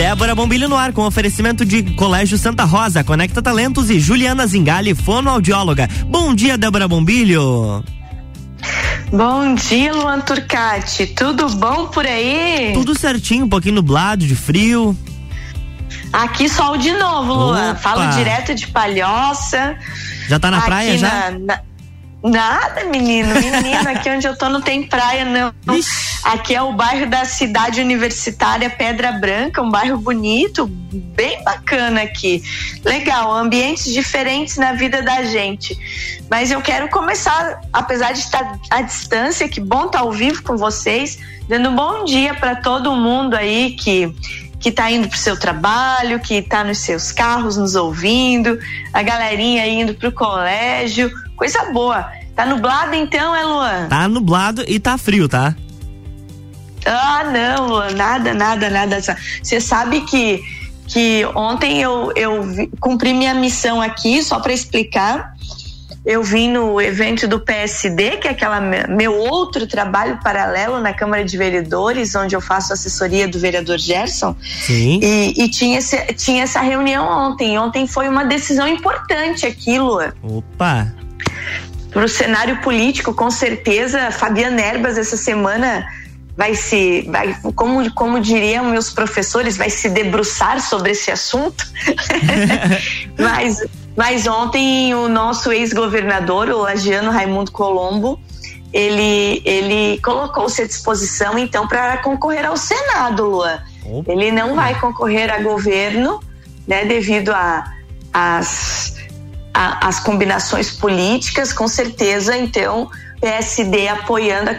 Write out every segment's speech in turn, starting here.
Débora Bombilho no ar com oferecimento de Colégio Santa Rosa, Conecta Talentos e Juliana Zingali, fonoaudióloga. Bom dia, Débora Bombilho. Bom dia, Luan Turcati. Tudo bom por aí? Tudo certinho, um pouquinho nublado, de frio. Aqui sol de novo, Luan. Opa. Falo direto de Palhoça. Já tá na Aqui praia já? Na, Nada, menino. Menino, aqui onde eu tô não tem praia, não. Aqui é o bairro da cidade universitária Pedra Branca, um bairro bonito, bem bacana aqui. Legal, ambientes diferentes na vida da gente. Mas eu quero começar, apesar de estar à distância, que bom estar ao vivo com vocês, dando um bom dia para todo mundo aí que que está indo para o seu trabalho, que está nos seus carros nos ouvindo, a galerinha indo para o colégio, coisa boa. Tá nublado então, é Luan? Tá nublado e tá frio, tá? Ah, não, Luan, nada, nada, nada. Você sabe que que ontem eu, eu cumpri minha missão aqui, só para explicar. Eu vim no evento do PSD, que é aquela meu outro trabalho paralelo na Câmara de Vereadores, onde eu faço assessoria do vereador Gerson. Sim. E, e tinha, esse, tinha essa reunião ontem. Ontem foi uma decisão importante aqui, Lua. Opa! Para o cenário político, com certeza, Fabiana Erbas essa semana vai se, vai, como, como diriam meus professores, vai se debruçar sobre esse assunto. mas mas ontem o nosso ex-governador, o Lagiano Raimundo Colombo, ele, ele colocou-se à disposição então para concorrer ao Senado, Luan. Ele não vai concorrer a governo, né, devido a as, a, as combinações políticas, com certeza, então, PSD apoiando a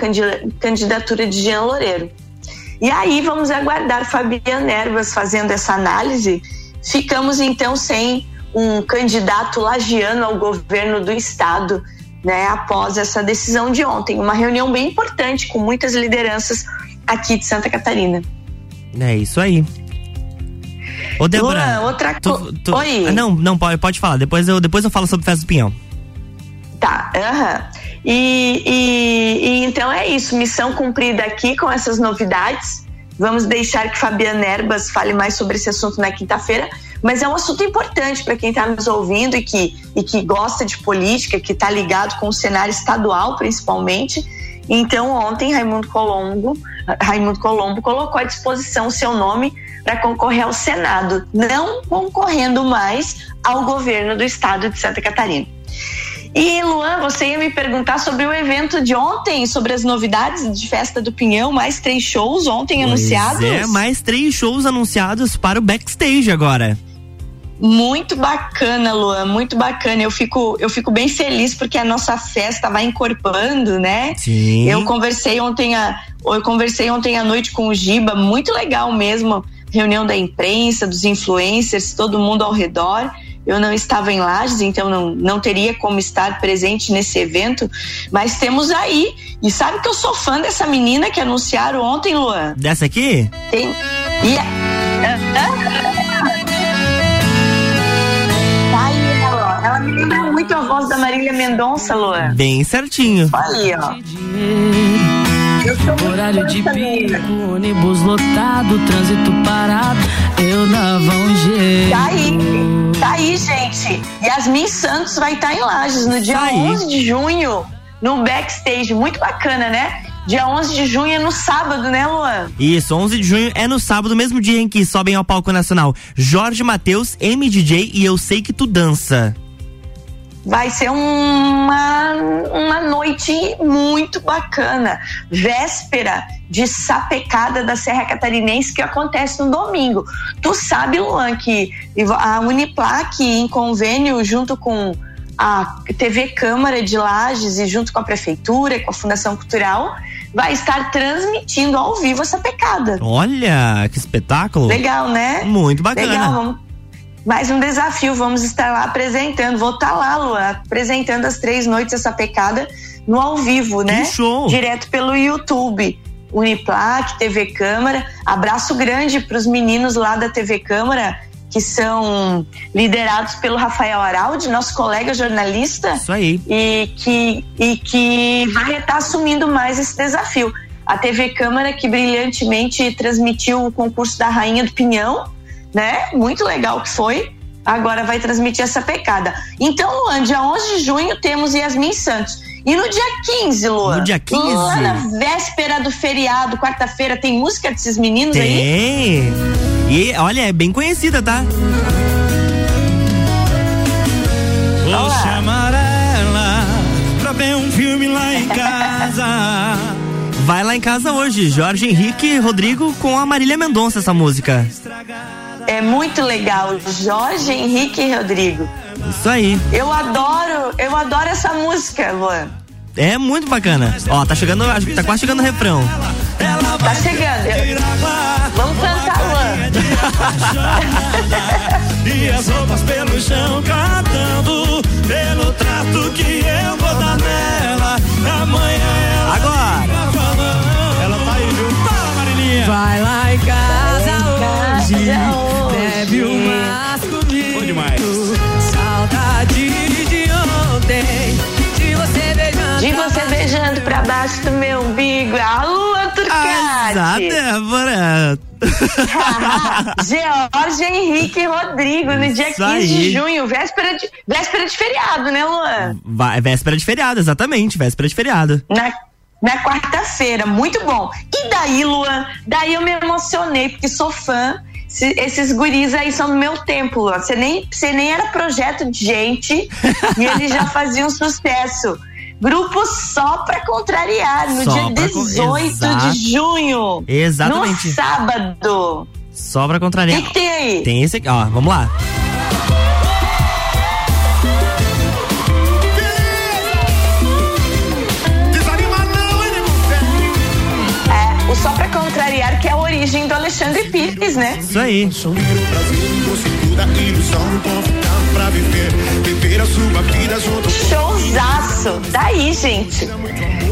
candidatura de Jean Loureiro. E aí vamos aguardar Fabiana Ervas fazendo essa análise. Ficamos então sem um candidato lagiano ao governo do estado, né, após essa decisão de ontem. Uma reunião bem importante com muitas lideranças aqui de Santa Catarina. É isso aí. Ô, Débora. Lua, outra coisa. Oi. Ah, não, não, pode, pode falar. Depois eu, depois eu falo sobre Festa do Pinhão. Tá, aham. Uh -huh. e, e, e então é isso. Missão cumprida aqui com essas novidades. Vamos deixar que Fabiana Erbas fale mais sobre esse assunto na quinta-feira mas é um assunto importante para quem está nos ouvindo e que, e que gosta de política, que está ligado com o cenário estadual, principalmente. Então, ontem, Raimundo Colombo, Raimundo Colombo colocou à disposição o seu nome para concorrer ao Senado, não concorrendo mais ao governo do estado de Santa Catarina. E Luan, você ia me perguntar sobre o evento de ontem, sobre as novidades de Festa do Pinhão, mais três shows ontem pois anunciados. É, mais três shows anunciados para o backstage agora. Muito bacana, Luan, muito bacana. Eu fico, eu fico bem feliz porque a nossa festa vai encorpando, né? Sim. Eu conversei ontem a, eu conversei ontem à noite com o Giba, muito legal mesmo. Reunião da imprensa, dos influencers, todo mundo ao redor. Eu não estava em Lages, então não, não teria como estar presente nesse evento, mas temos aí. E sabe que eu sou fã dessa menina que anunciaram ontem, Luan? Dessa aqui? Tem. E a... muito a voz da Marília Mendonça, Luan. Bem certinho. Aí, ó. Horário de pico, ônibus lotado, trânsito parado, eu dava um jeito. Tá aí, tá aí, gente. Yasmin Santos vai estar tá em Lages no dia tá 11 de junho, no backstage. Muito bacana, né? Dia 11 de junho é no sábado, né, Luan? Isso, 11 de junho é no sábado, mesmo dia em que sobem ao palco nacional Jorge Matheus, MDJ e Eu Sei Que Tu Dança vai ser uma, uma noite muito bacana. Véspera de sapecada da Serra Catarinense que acontece no domingo. Tu sabe, Luan, que a Uniplac, em convênio junto com a TV Câmara de Lages e junto com a Prefeitura e com a Fundação Cultural, vai estar transmitindo ao vivo essa pecada. Olha, que espetáculo! Legal, né? Muito bacana. Legal, vamos mais um desafio, vamos estar lá apresentando, vou estar lá, Luan, apresentando as três noites essa pecada no ao vivo, né? Que show! Direto pelo YouTube. Uniplac, TV Câmara. Abraço grande para os meninos lá da TV Câmara, que são liderados pelo Rafael Araldi, nosso colega jornalista. Isso aí. E que, e que vai estar assumindo mais esse desafio. a TV Câmara que brilhantemente transmitiu o concurso da Rainha do Pinhão, né? Muito legal que foi. Agora vai transmitir essa pecada. Então, Luan, dia 11 de junho temos Yasmin Santos. E no dia 15, Luan? No dia 15? Lá na véspera do feriado, quarta-feira, tem música desses meninos tem. aí? Tem. E olha, é bem conhecida, tá? Vou chamar ela pra ver um filme lá em casa. Vai lá em casa hoje, Jorge Henrique Rodrigo com a Marília Mendonça essa música. É muito legal, Jorge Henrique e Rodrigo. Isso aí. Eu adoro, eu adoro essa música, Luan. É muito bacana. Ó, tá chegando, tá quase chegando o refrão. Tá chegando. Vamos cantar, Luan. e as roupas pelo chão cantando pelo trato que eu vou dar nela. Amanhã ela Agora. Ela tá aí, viu? Fala, Marilinha. Vai lá em casa hoje. Bebe umas comigo. Bom demais. Saudade de ontem. De você beijando. De você beijando pra baixo do meu umbigo. A Lua Azar, Turcati. Débora. George Henrique Rodrigo, no dia Isso 15 aí. de junho, véspera de, véspera de feriado, né, Luan? Vai, véspera de feriado, exatamente, véspera de feriado. Na, na quarta-feira, muito bom. E daí, Luan? Daí eu me emocionei, porque sou fã. Se- Esses guris aí são do meu tempo, Luan. Você nem, você nem era projeto de gente e eles já faziam sucesso. Grupo só pra contrariar, no Só dia pra con- 18 Exato. de junho. Exatamente. No sábado. Só pra O contrariar. que, que tem aí? Tem esse aqui, ó, vamos lá. Origem do Alexandre Pires, né? Isso aí. Showzaço! Daí, gente.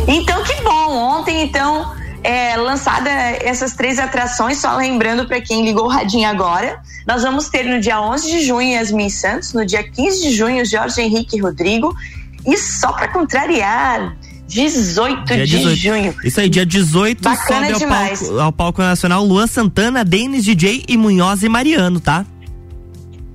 Então, que bom. Ontem, então, é, lançada essas três atrações, só lembrando para quem ligou o radinho agora, nós vamos ter no dia 11 de junho Yasmin Santos, no dia 15 de junho Jorge Henrique Rodrigo, e só para contrariar, 18 Dia de 18. junho. Isso aí, dia 18 Bacana sobe ao palco, ao palco nacional Luan Santana, Denis DJ e Munhoz e Mariano, tá?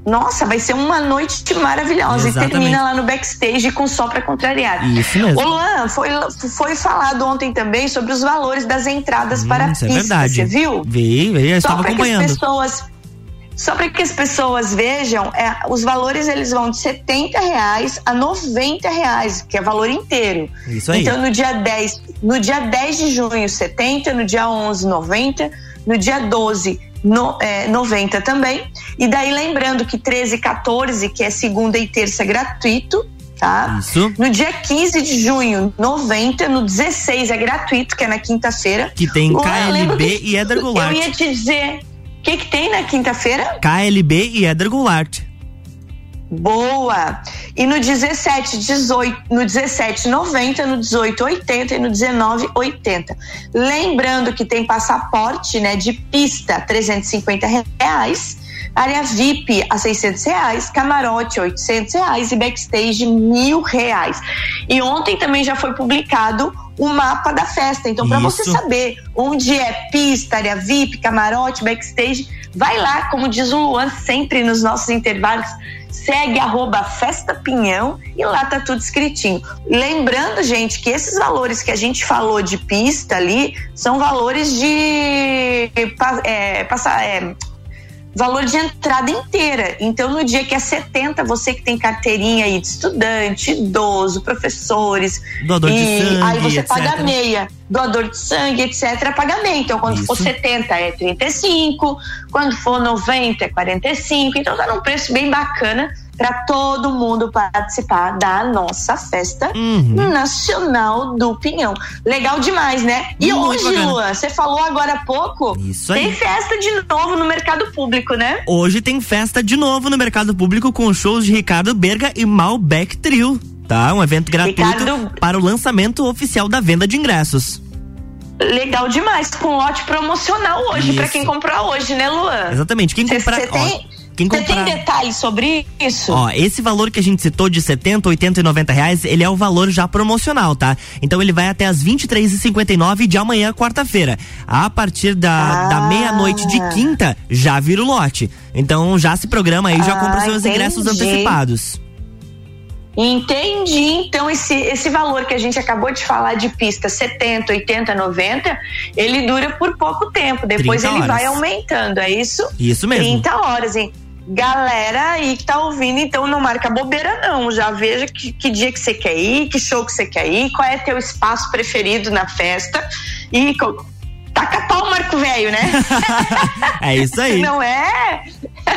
Nossa, vai ser uma noite maravilhosa. Exatamente. E termina lá no backstage com só pra contrariar. Isso mesmo. Ô Luan, foi, foi falado ontem também sobre os valores das entradas para a Hum, isso pista. é verdade. Você viu? Vi, vi, eu Só estava para que as acompanhando. pessoas. Só para que as pessoas vejam, é, os valores eles vão de 70 reais a 90 reais, que é valor inteiro. Isso aí. Então no dia 10, no dia 10 de junho, 70, no dia 11, 90, no dia 12, no, é, 90 também. E daí lembrando que 13 e 14, que é segunda e terça é gratuito, tá? Isso. No dia 15 de junho, 90, no 16 é gratuito, que é na quinta-feira. Que tem lembro KLB que- e Éder Eu ia te dizer, que que tem na quinta-feira? KLB e Éder Goulart. Boa! E no 17, 18, no 17, 90, no 18, 80 e no 19, 80. Lembrando que tem passaporte, né, de pista, 350 reais, área VIP a 600 reais, camarote 800 reais e backstage mil reais. E ontem também já foi publicado o mapa da festa. Então, para você saber onde é pista, área VIP, camarote, backstage, vai lá, como diz o Luan sempre nos nossos intervalos, segue arroba Festa Pinhão e lá tá tudo escritinho. Lembrando, gente, que esses valores que a gente falou de pista ali são valores de é, passar. É, valor de entrada inteira. Então, no dia que é 70, você que tem carteirinha aí de estudante, idoso, professores, Doador de e sangue, aí você etc. paga meia, doador de sangue, etc, paga meia. Então, quando Isso. for 70 é 35, quando for 90 é 45. Então, tá num preço bem bacana para todo mundo participar da nossa festa Uhum. nacional do Pinhão. Legal demais, né? E Muito hoje, bacana. Luan, você falou agora há pouco, Isso aí. tem festa de novo no mercado público, né? Hoje tem festa de novo no mercado público com shows de Ricardo Berga e Malbec Trio. Tá? Um evento gratuito Ricardo- para o lançamento oficial da venda de ingressos. Legal demais, com lote promocional hoje, para quem comprar hoje, né, Luan? Exatamente. Quem Você comprar. você tem, quem Você comprar... tem detalhes sobre isso? Ó, esse valor que a gente citou de 70, 80 e 90 reais, ele é o valor já promocional, tá? Então ele vai até as 23h59 de amanhã, quarta-feira. A partir da, Ah. da meia-noite de quinta, já vira o lote. Então já se programa aí, já Ah, compra os seus ingressos entendi. antecipados. Entendi. Então, esse, esse valor que a gente acabou de falar de pista 70, 80, 90, ele dura por pouco tempo. Depois 30 ele horas. vai aumentando, é isso? Isso mesmo. 30 horas, hein? Galera aí que tá ouvindo, então não marca bobeira, não. Já veja que, que dia que você quer ir, que show que você quer ir, qual é teu espaço preferido na festa. E taca pau, Marco Velho, né? é isso aí. Não é?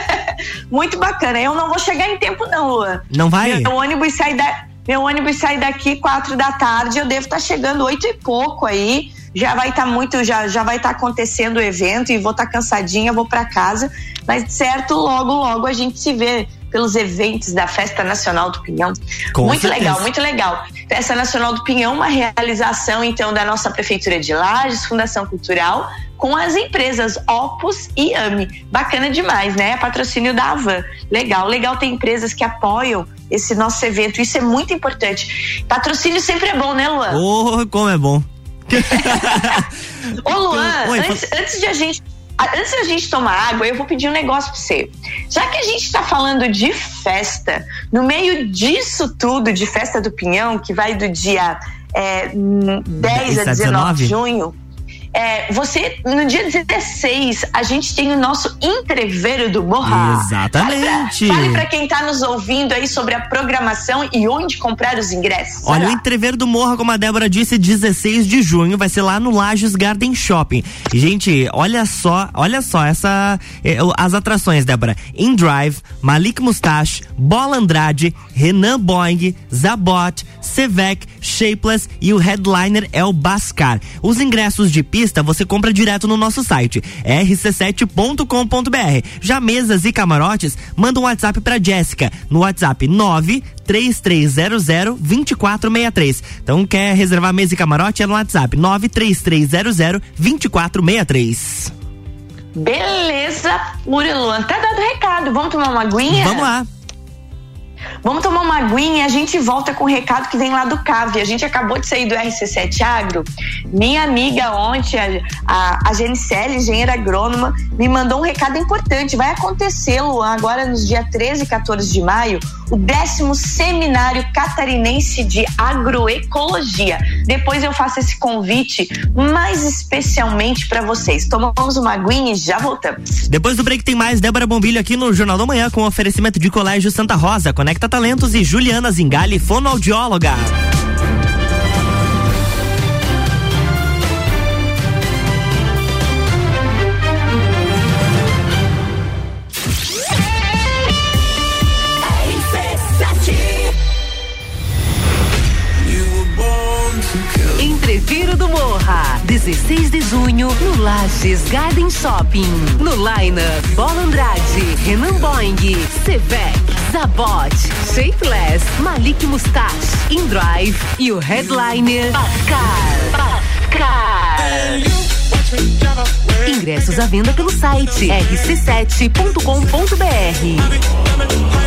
Muito bacana. Eu não vou chegar em tempo, não, Luan. Não vai? Meu ônibus sai da, meu ônibus sai daqui quatro da tarde. Eu devo estar chegando oito e pouco aí. Já vai estar muito, já, já vai estar acontecendo o evento e vou estar cansadinha, vou para casa. Mas certo, logo, logo a gente se vê pelos eventos da Festa Nacional do Pinhão. Com muito certeza. legal, muito legal. Festa Nacional do Pinhão, uma realização então da nossa Prefeitura de Lages, Fundação Cultural, com as empresas Opus e AMI. Bacana demais, né? Patrocínio da Avan. Legal, legal ter empresas que apoiam esse nosso evento. Isso é muito importante. Patrocínio sempre é bom, né, Luan? Oh, como é bom. Ô, Luan, Oi, antes, antes de a gente. Antes da gente tomar água, eu vou pedir um negócio pra você. Já que a gente tá falando de festa, no meio disso tudo, de festa do Pinhão, que vai do dia é, hum, 10 a 10 a 19 de 19? junho, é, você, no dia 16, a gente tem o nosso entreveiro do Morra. Exatamente. Fale pra quem tá nos ouvindo aí sobre a programação e onde comprar os ingressos. Olha, o entreveiro do Morra, como a Débora disse, 16 de junho, vai ser lá no Lages Garden Shopping. Gente, olha só, olha só essa eh, as atrações, Débora. In Drive, Malik Mustache, Bola Andrade, Renan Boing, Zabot, Sevec, Shapeless e o headliner é o Bascar. Os ingressos de pista você compra direto no nosso site rc7.com.br. Já mesas e camarotes, manda um WhatsApp pra Jéssica no WhatsApp 93300 2463. Então quer reservar mesa e camarote é no WhatsApp 93300 2463. Beleza, Muriluan. Tá dado o recado. Vamos tomar uma aguinha? Vamos lá. Vamos tomar uma aguinha e a gente volta com o recado que vem lá do CAV. A gente acabou de sair do RC7 Agro. Minha amiga ontem, a, a, a Genicele, engenheira agrônoma, me mandou um recado importante. Vai acontecer, Luan, agora nos dias 13 e 14 de maio, o décimo seminário catarinense de agroecologia. Depois eu faço esse convite mais especialmente para vocês. Tomamos uma aguinha e já voltamos. Depois do break tem mais Débora Bombilho aqui no Jornal da Manhã com oferecimento de Colégio Santa Rosa, Conecta Talentos e Juliana Zingali, fonoaudióloga. Entreviro do Morra, 16 de junho, no Lages Garden Shopping. No Line-up, Bola Andrade, Renan Boing, Sevec, Zabot, Shapeless, Malik Mustache, Indrive e o headliner Pascal. Pascal. Ingressos à venda pelo site rc7.com.br.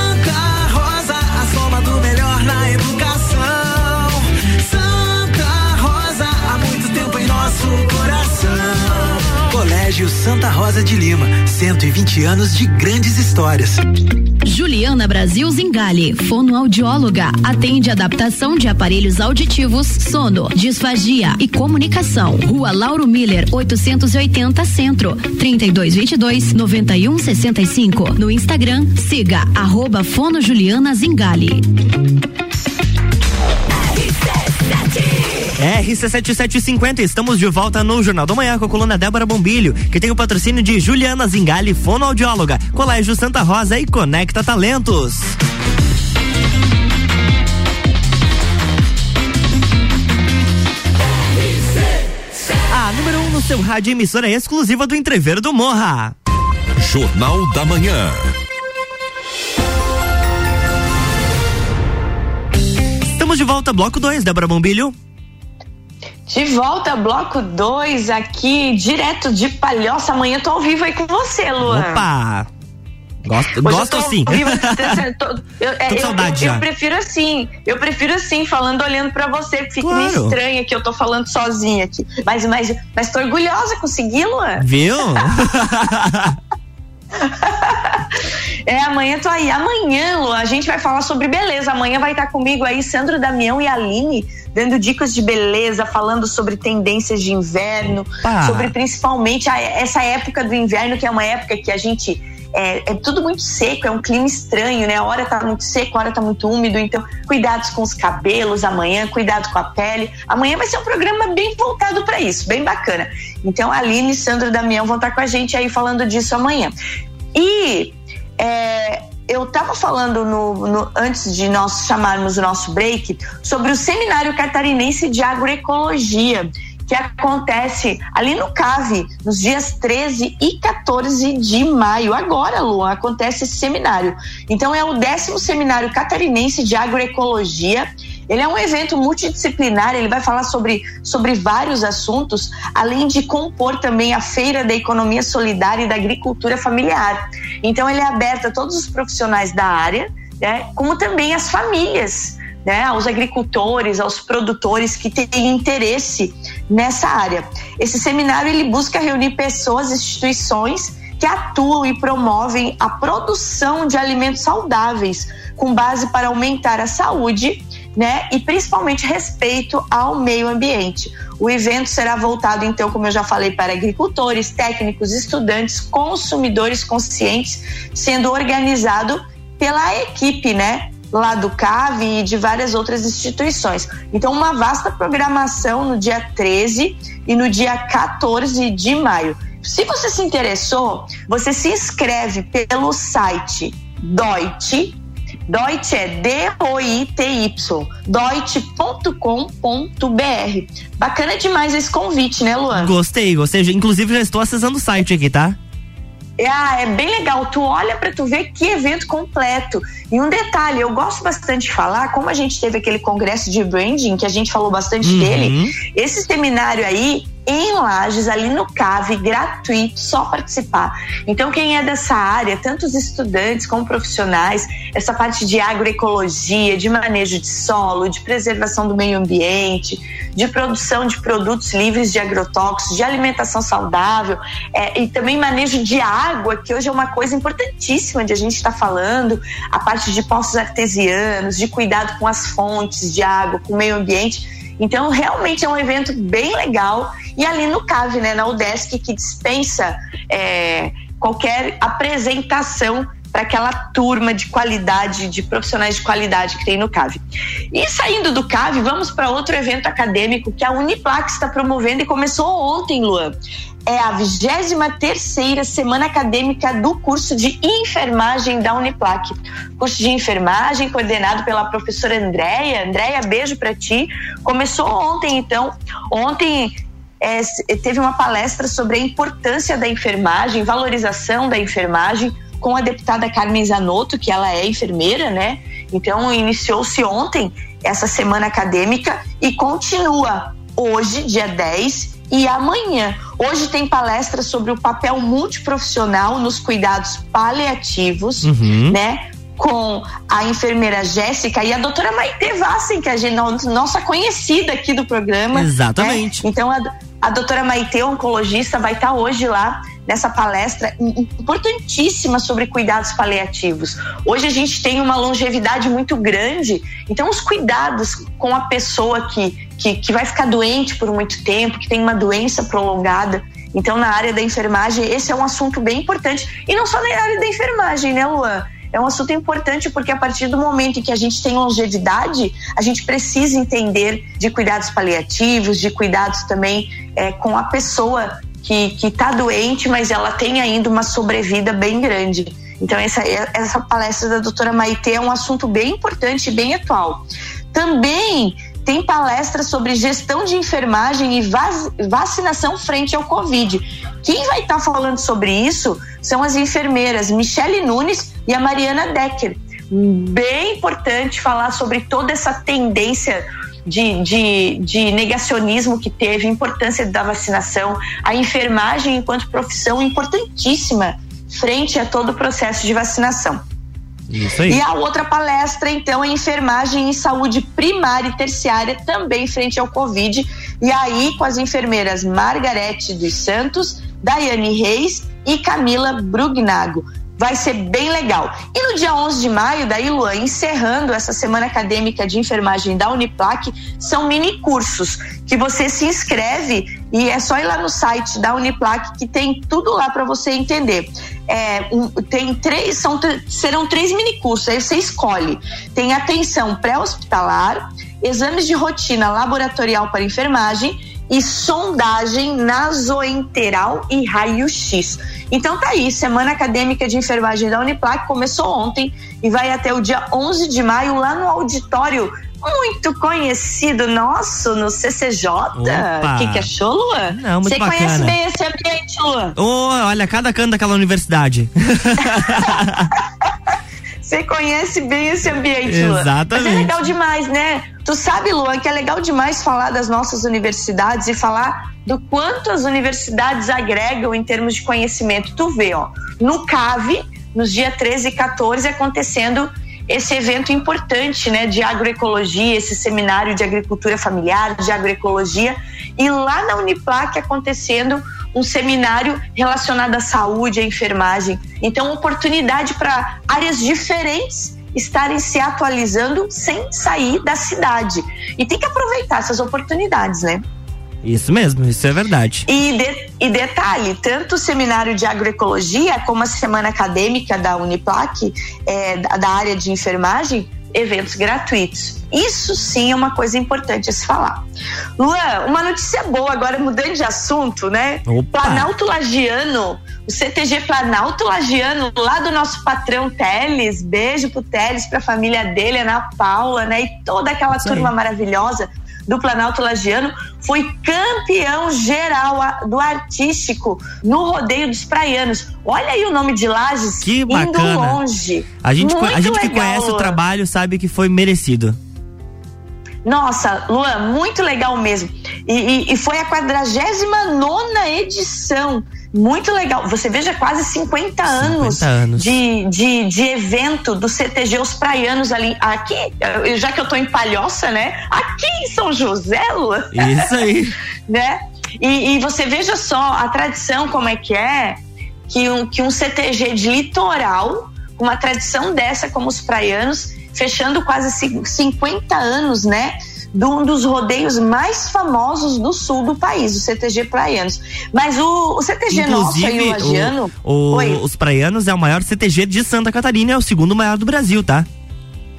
Colégio Santa Rosa de Lima, 120 anos de grandes histórias. Juliana Brasil Zingali, fonoaudióloga, atende adaptação de aparelhos auditivos, sono, disfagia e comunicação. Rua Lauro Miller, 880 Centro, 3222 9165. No Instagram, siga arroba Fono Juliana Zingali. RC7750, estamos de volta no Jornal da Manhã com a coluna Débora Bombilho, que tem o patrocínio de Juliana Zingali, fonoaudióloga, Colégio Santa Rosa e Conecta Talentos. A número 1 um no seu rádio emissora exclusiva do Entreveiro do Morra. Jornal da Manhã. Estamos de volta, bloco 2, Débora Bombilho. De volta, bloco 2, aqui, direto de Palhoça. Amanhã tô ao vivo aí com você, Luan. Opa! Gosto, Hoje gosto eu sim. viva- tô- eu, é, Tô eu- saudade eu- eu prefiro assim. Eu prefiro assim, falando, olhando pra você, fica meio Claro. estranha que eu tô falando sozinha aqui. Mas, mas, mas tô orgulhosa, consegui, Luan. Viu? É, amanhã tô aí. Amanhã, Lu, a gente vai falar sobre beleza. Amanhã vai estar comigo aí Sandro Damião e Aline, dando dicas de beleza, falando sobre tendências de inverno, Pá. sobre principalmente a- essa época do inverno, que é uma época que a gente. É, é tudo muito seco, é um clima estranho, né? A hora tá muito seco, a hora tá muito úmido, então cuidados com os cabelos amanhã, cuidado com a pele. Amanhã vai ser um programa bem voltado para isso, bem bacana. Então a Aline e Sandro e Damião vão estar com a gente aí falando disso amanhã. E é, eu estava falando no- no- antes de nós chamarmos o nosso break sobre o Seminário Catarinense de Agroecologia, que acontece ali no CAVE, nos dias 13 e 14 de maio. Agora, Luan, acontece esse seminário. Então, é o décimo Seminário Catarinense de Agroecologia. Ele é um evento multidisciplinar, ele vai falar sobre, sobre vários assuntos, além de compor também a Feira da Economia Solidária e da Agricultura Familiar. Então, ele é aberto a todos os profissionais da área, né, como também as famílias, né, aos agricultores, aos produtores que têm interesse nessa área. Esse seminário ele busca reunir pessoas, instituições que atuam e promovem a produção de alimentos saudáveis, com base para aumentar a saúde né? E principalmente respeito ao meio ambiente. O evento será voltado, então, como eu já falei, para agricultores, técnicos, estudantes, consumidores conscientes, sendo organizado pela equipe, né? Lá do CAV e de várias outras instituições. Então, uma vasta programação no dia 13 e no dia 14 de maio. Se você se interessou, você se inscreve pelo site Deutsche Deutsche é D-O-I-T-Y, deutsche.com.br. Bacana demais esse convite, né, Luan? Gostei, gostei. Inclusive, já estou acessando o site aqui, tá? É, ah, é bem legal. Tu olha para tu ver que evento completo. E um detalhe, eu gosto bastante de falar, como a gente teve aquele congresso de branding, que a gente falou bastante Uhum. dele, esse seminário aí em Lages, ali no CAVE, gratuito, só participar. Então, quem é dessa área, tanto os estudantes como profissionais, essa parte de agroecologia, de manejo de solo, de preservação do meio ambiente, de produção de produtos livres de agrotóxicos, de alimentação saudável é, e também manejo de água, que hoje é uma coisa importantíssima de a gente estar falando, a parte de poços artesianos, de cuidado com as fontes de água, com o meio ambiente. Então, realmente é um evento bem legal. E ali no CAV, né, na UDESC, que dispensa é, qualquer apresentação para aquela turma de qualidade, de profissionais de qualidade que tem no CAV. E saindo do CAV, vamos para outro evento acadêmico que a Uniplac está promovendo e começou ontem, Luan. É a 23 Semana Acadêmica do curso de enfermagem da Uniplac. Curso de enfermagem coordenado pela professora Andréia. Andréia, beijo para ti. Começou ontem, então. Ontem é, teve uma palestra sobre a importância da enfermagem, valorização da enfermagem, com a deputada Carmen Zanotto, que ela é enfermeira, né? Então, iniciou-se ontem essa semana acadêmica e continua hoje, dia 10, e amanhã. Hoje tem palestra sobre o papel multiprofissional nos cuidados paliativos, Uhum. né? Com a enfermeira Jéssica e a doutora Maite Vassen, que é a gente, nossa conhecida aqui do programa. Exatamente. né? Então, a, a doutora Maite, oncologista, vai estar hoje lá nessa palestra importantíssima sobre cuidados paliativos. Hoje a gente tem uma longevidade muito grande, então os cuidados com a pessoa que, que, que vai ficar doente por muito tempo, que tem uma doença prolongada. Então, na área da enfermagem, esse é um assunto bem importante. E não só na área da enfermagem, né, Luan? É um assunto importante porque a partir do momento em que a gente tem longevidade, a gente precisa entender de cuidados paliativos, de cuidados também é, com a pessoa que está doente, mas ela tem ainda uma sobrevida bem grande. Então, essa, essa palestra da doutora Maite é um assunto bem importante e bem atual. Também tem palestra sobre gestão de enfermagem e vacinação frente ao Covid. Quem vai estar tá falando sobre isso são as enfermeiras Michele Nunes e a Mariana Decker. Bem importante falar sobre toda essa tendência de, de, de, negacionismo que teve, importância da vacinação, a enfermagem enquanto profissão importantíssima frente a todo o processo de vacinação. E a outra palestra, então, é enfermagem e saúde primária e terciária, também frente ao Covid. E aí, com as enfermeiras Margarete dos Santos, Daiane Reis e Camila Brugnago vai ser bem legal. E no dia 11 de maio, daí, Luan, encerrando essa semana acadêmica de enfermagem da Uniplac, são mini cursos que você se inscreve e é só ir lá no site da Uniplac que tem tudo lá para você entender. É, um, tem três, são, serão três mini cursos, aí você escolhe. Tem atenção pré-hospitalar, exames de rotina laboratorial para enfermagem e sondagem nasoenteral e raio-x. Então tá aí, Semana Acadêmica de Enfermagem da Uniplac começou ontem e vai até o dia 11 de maio lá no auditório muito conhecido nosso no CCJ. O que, que achou, Luan? Não, muito Você bacana. conhece bem esse ambiente, Luan? Oh, olha, cada canto daquela universidade. Você conhece bem esse ambiente, Luan. Exatamente. Mas é legal demais, né? Tu sabe, Luan, que é legal demais falar das nossas universidades e falar do quanto as universidades agregam em termos de conhecimento. Tu vê, ó, no CAVE, nos dias 13 e 14, acontecendo esse evento importante, né, de agroecologia, esse seminário de agricultura familiar, de agroecologia, e lá na Uniplac acontecendo um seminário relacionado à saúde, à enfermagem. Então, oportunidade para áreas diferentes estarem se atualizando sem sair da cidade. E tem que aproveitar essas oportunidades, né? Isso mesmo, isso é verdade. E, de, e detalhe, tanto o seminário de agroecologia como a semana acadêmica da Uniplac, é, da área de enfermagem, eventos gratuitos. Isso sim é uma coisa importante a se falar. Luan, uma notícia boa agora, mudando de assunto, né? Opa. Planalto Lagiano, o CTG Planalto Lagiano, lá do nosso patrão Teles, beijo pro Teles, pra família dele, Ana Paula, né? E toda aquela Isso turma maravilhosa do Planalto Lagiano, foi campeão geral do artístico no Rodeio dos Praianos. Olha aí o nome de Lages, Que indo bacana. longe. A gente, a gente que conhece o trabalho sabe que foi merecido. Nossa, Luan, muito legal mesmo. E, e- e foi a 49 edição. Muito legal. Você veja quase 50 anos, 50 anos. De, de, de evento do CTG Os Praianos ali. Aqui, já que eu tô em Palhoça, né? Aqui em São José, Luan. Isso aí. né? E, e você veja só a tradição como é que é que um, que um CTG de litoral, uma tradição dessa como os praianos, fechando quase ci- 50 anos, né? De um dos rodeios mais famosos do sul do país, o CTG Praianos. Mas o, o CTG nosso aí, o Lagiano. o- o- os Praianos é o maior CTG de Santa Catarina, é o segundo maior do Brasil, tá?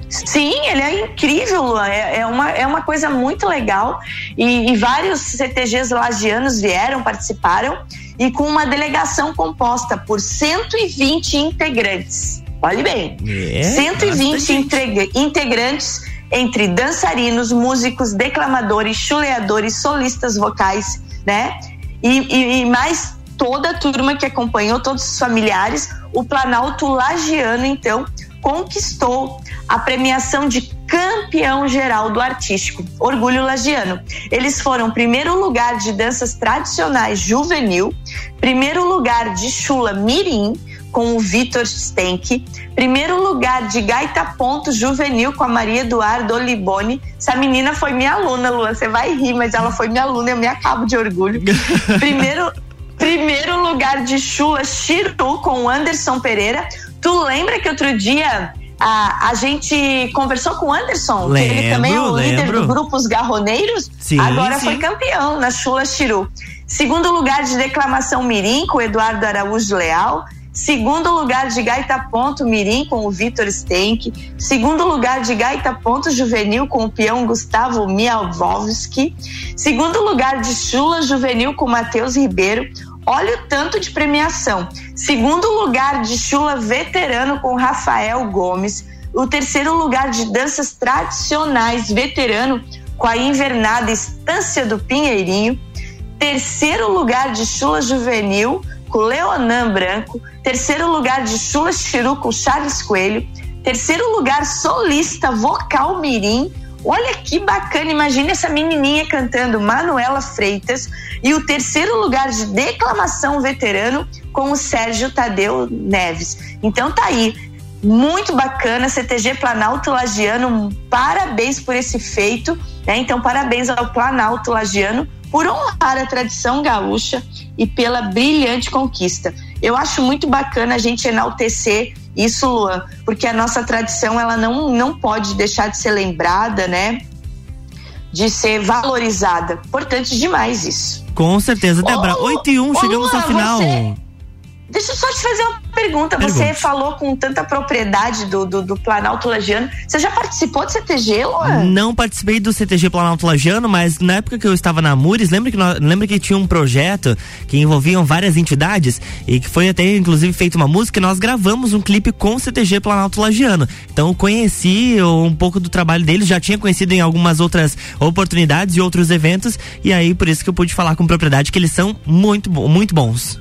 Sim, ele é incrível, Luan. É, é uma, é uma coisa muito legal. E, e vários CTGs lagianos vieram, participaram, e com uma delegação composta por 120 integrantes. Olhe bem, É, 120 bastante. integra- integrantes entre dançarinos, músicos, declamadores, chuleadores, solistas vocais, né? E, e- e mais toda a turma que acompanhou, todos os familiares, o Planalto Lagiano, então, conquistou a premiação de campeão geral do artístico, Orgulho Lagiano. Eles foram primeiro lugar de danças tradicionais juvenil, primeiro lugar de chula mirim, com o Vitor Stenck, primeiro lugar de gaita ponto juvenil com a Maria Eduardo Oliboni. Essa menina foi minha aluna, Luan, você vai rir, mas ela foi minha aluna, eu me acabo de orgulho. primeiro, primeiro lugar de chula Chiru com o Anderson Pereira. Tu lembra que outro dia a, a gente conversou com o Anderson, que ele Lembro, também é o líder lembro. do grupo Os Garroneiros? Sim, Agora sim. foi campeão na Chula Chiru. Segundo lugar de declamação Mirim com o Eduardo Araújo Leal. Segundo lugar de gaita ponto Mirim com o Vitor Stenck. Segundo lugar de gaita ponto juvenil com o peão Gustavo Mialvovski. Segundo lugar de chula juvenil com Matheus Ribeiro. Olha o tanto de premiação. Segundo lugar de chula veterano com Rafael Gomes. O terceiro lugar de danças tradicionais veterano com a invernada Estância do Pinheirinho. Terceiro lugar de Chula Juvenil com Leonan Branco. Terceiro lugar de Chula Chiru com Charles Coelho. Terceiro lugar solista vocal Mirim. Olha que bacana, imagina essa menininha cantando Manuela Freitas. E o terceiro lugar de declamação veterano com o Sérgio Tadeu Neves. Então tá aí, muito bacana, CTG Planalto Lagiano, parabéns por esse feito, né? Então, parabéns ao Planalto Lagiano por honrar a tradição gaúcha e pela brilhante conquista. Eu acho muito bacana a gente enaltecer isso, Luan, porque a nossa tradição ela não, não pode deixar de ser lembrada, né? De ser valorizada. Importante demais isso. Com certeza, Débora. Ô, 8 e 1, chegamos Luan, ao final. Você... Deixa eu só te fazer uma pergunta. Você falou com tanta propriedade do, do, do Planalto Lagiano. Você já participou do CTG, Luan? Não participei do CTG Planalto Lagiano, mas na época que eu estava na Mures, lembra que, nós- lembra que tinha um projeto que envolviam várias entidades e que foi até inclusive feito uma música e nós gravamos um clipe com o CTG Planalto Lagiano. Então eu conheci um pouco do trabalho deles, já tinha conhecido em algumas outras oportunidades e outros eventos e aí por isso que eu pude falar com propriedade que eles são muito, muito bons.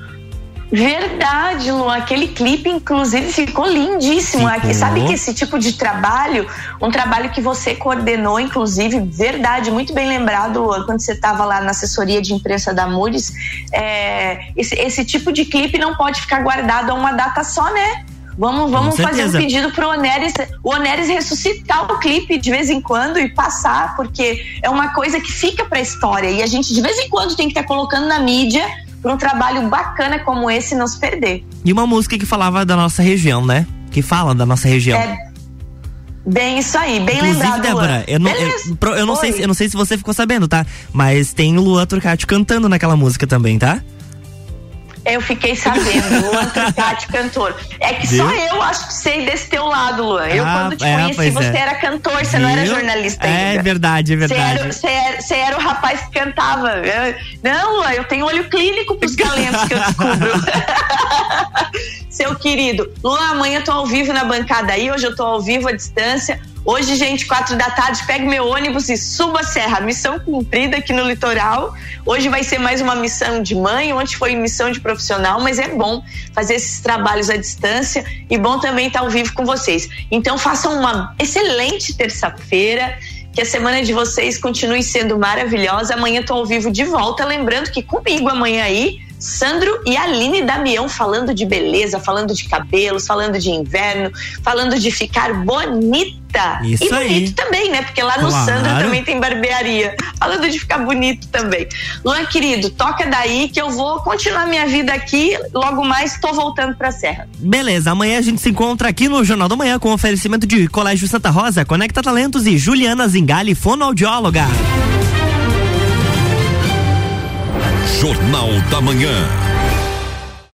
Verdade, Luan. Aquele clipe, inclusive, ficou lindíssimo. Ficou. Sabe que esse tipo de trabalho, um trabalho que você coordenou, inclusive, verdade, muito bem lembrado, quando você estava lá na assessoria de imprensa da Mures, é, esse, esse tipo de clipe não pode ficar guardado a uma data só, né? Vamos, vamos fazer um pedido pro Oneres, o Oneres ressuscitar o clipe de vez em quando e passar, porque é uma coisa que fica pra história. E a gente, de vez em quando, tem que estar colocando na mídia para um trabalho bacana como esse não se perder. E uma música que falava da nossa região, né? Que fala da nossa região. É bem isso aí, bem Inclusive, lembrado. Débora, eu não, eu, eu não sei, Oi. eu não sei se você ficou sabendo, tá? Mas tem Luan Turcati cantando naquela música também, tá? Eu fiquei sabendo, Luan Turcati, cantor. É que só Viu? eu acho que sei desse teu lado, Luan. Eu, Ah, quando te é, conheci, você é. era cantor, você não era Viu? jornalista É ainda. verdade, é Você verdade. era, você, era, você era o rapaz que cantava. Eu- Não, Luan, eu tenho olho clínico pros talentos que eu descubro. Seu querido. Luan, amanhã eu tô ao vivo na bancada aí, hoje eu tô ao vivo à distância. Hoje, gente, quatro da tarde, pegue meu ônibus e suba a serra. Missão cumprida aqui no litoral. Hoje vai ser mais uma missão de mãe, ontem foi missão de profissional, mas é bom fazer esses trabalhos à distância e bom também estar ao vivo com vocês. Então façam uma excelente terça-feira. Que a semana de vocês continue sendo maravilhosa. Amanhã estou ao vivo de volta. Lembrando que comigo amanhã aí, Sandro e Aline Damião falando de beleza, falando de cabelos, falando de inverno, falando de ficar bonita. Isso e bonito aí. também, né? Porque lá no Claro. Sandro também tem barbearia. Falando de ficar bonito também. Luan, querido, toca daí que eu vou continuar minha vida aqui. Logo mais, tô voltando pra Serra. Beleza, amanhã a gente se encontra aqui no Jornal da Manhã com oferecimento de Colégio Santa Rosa, Conecta Talentos e Juliana Zingali, fonoaudióloga. Jornal da Manhã.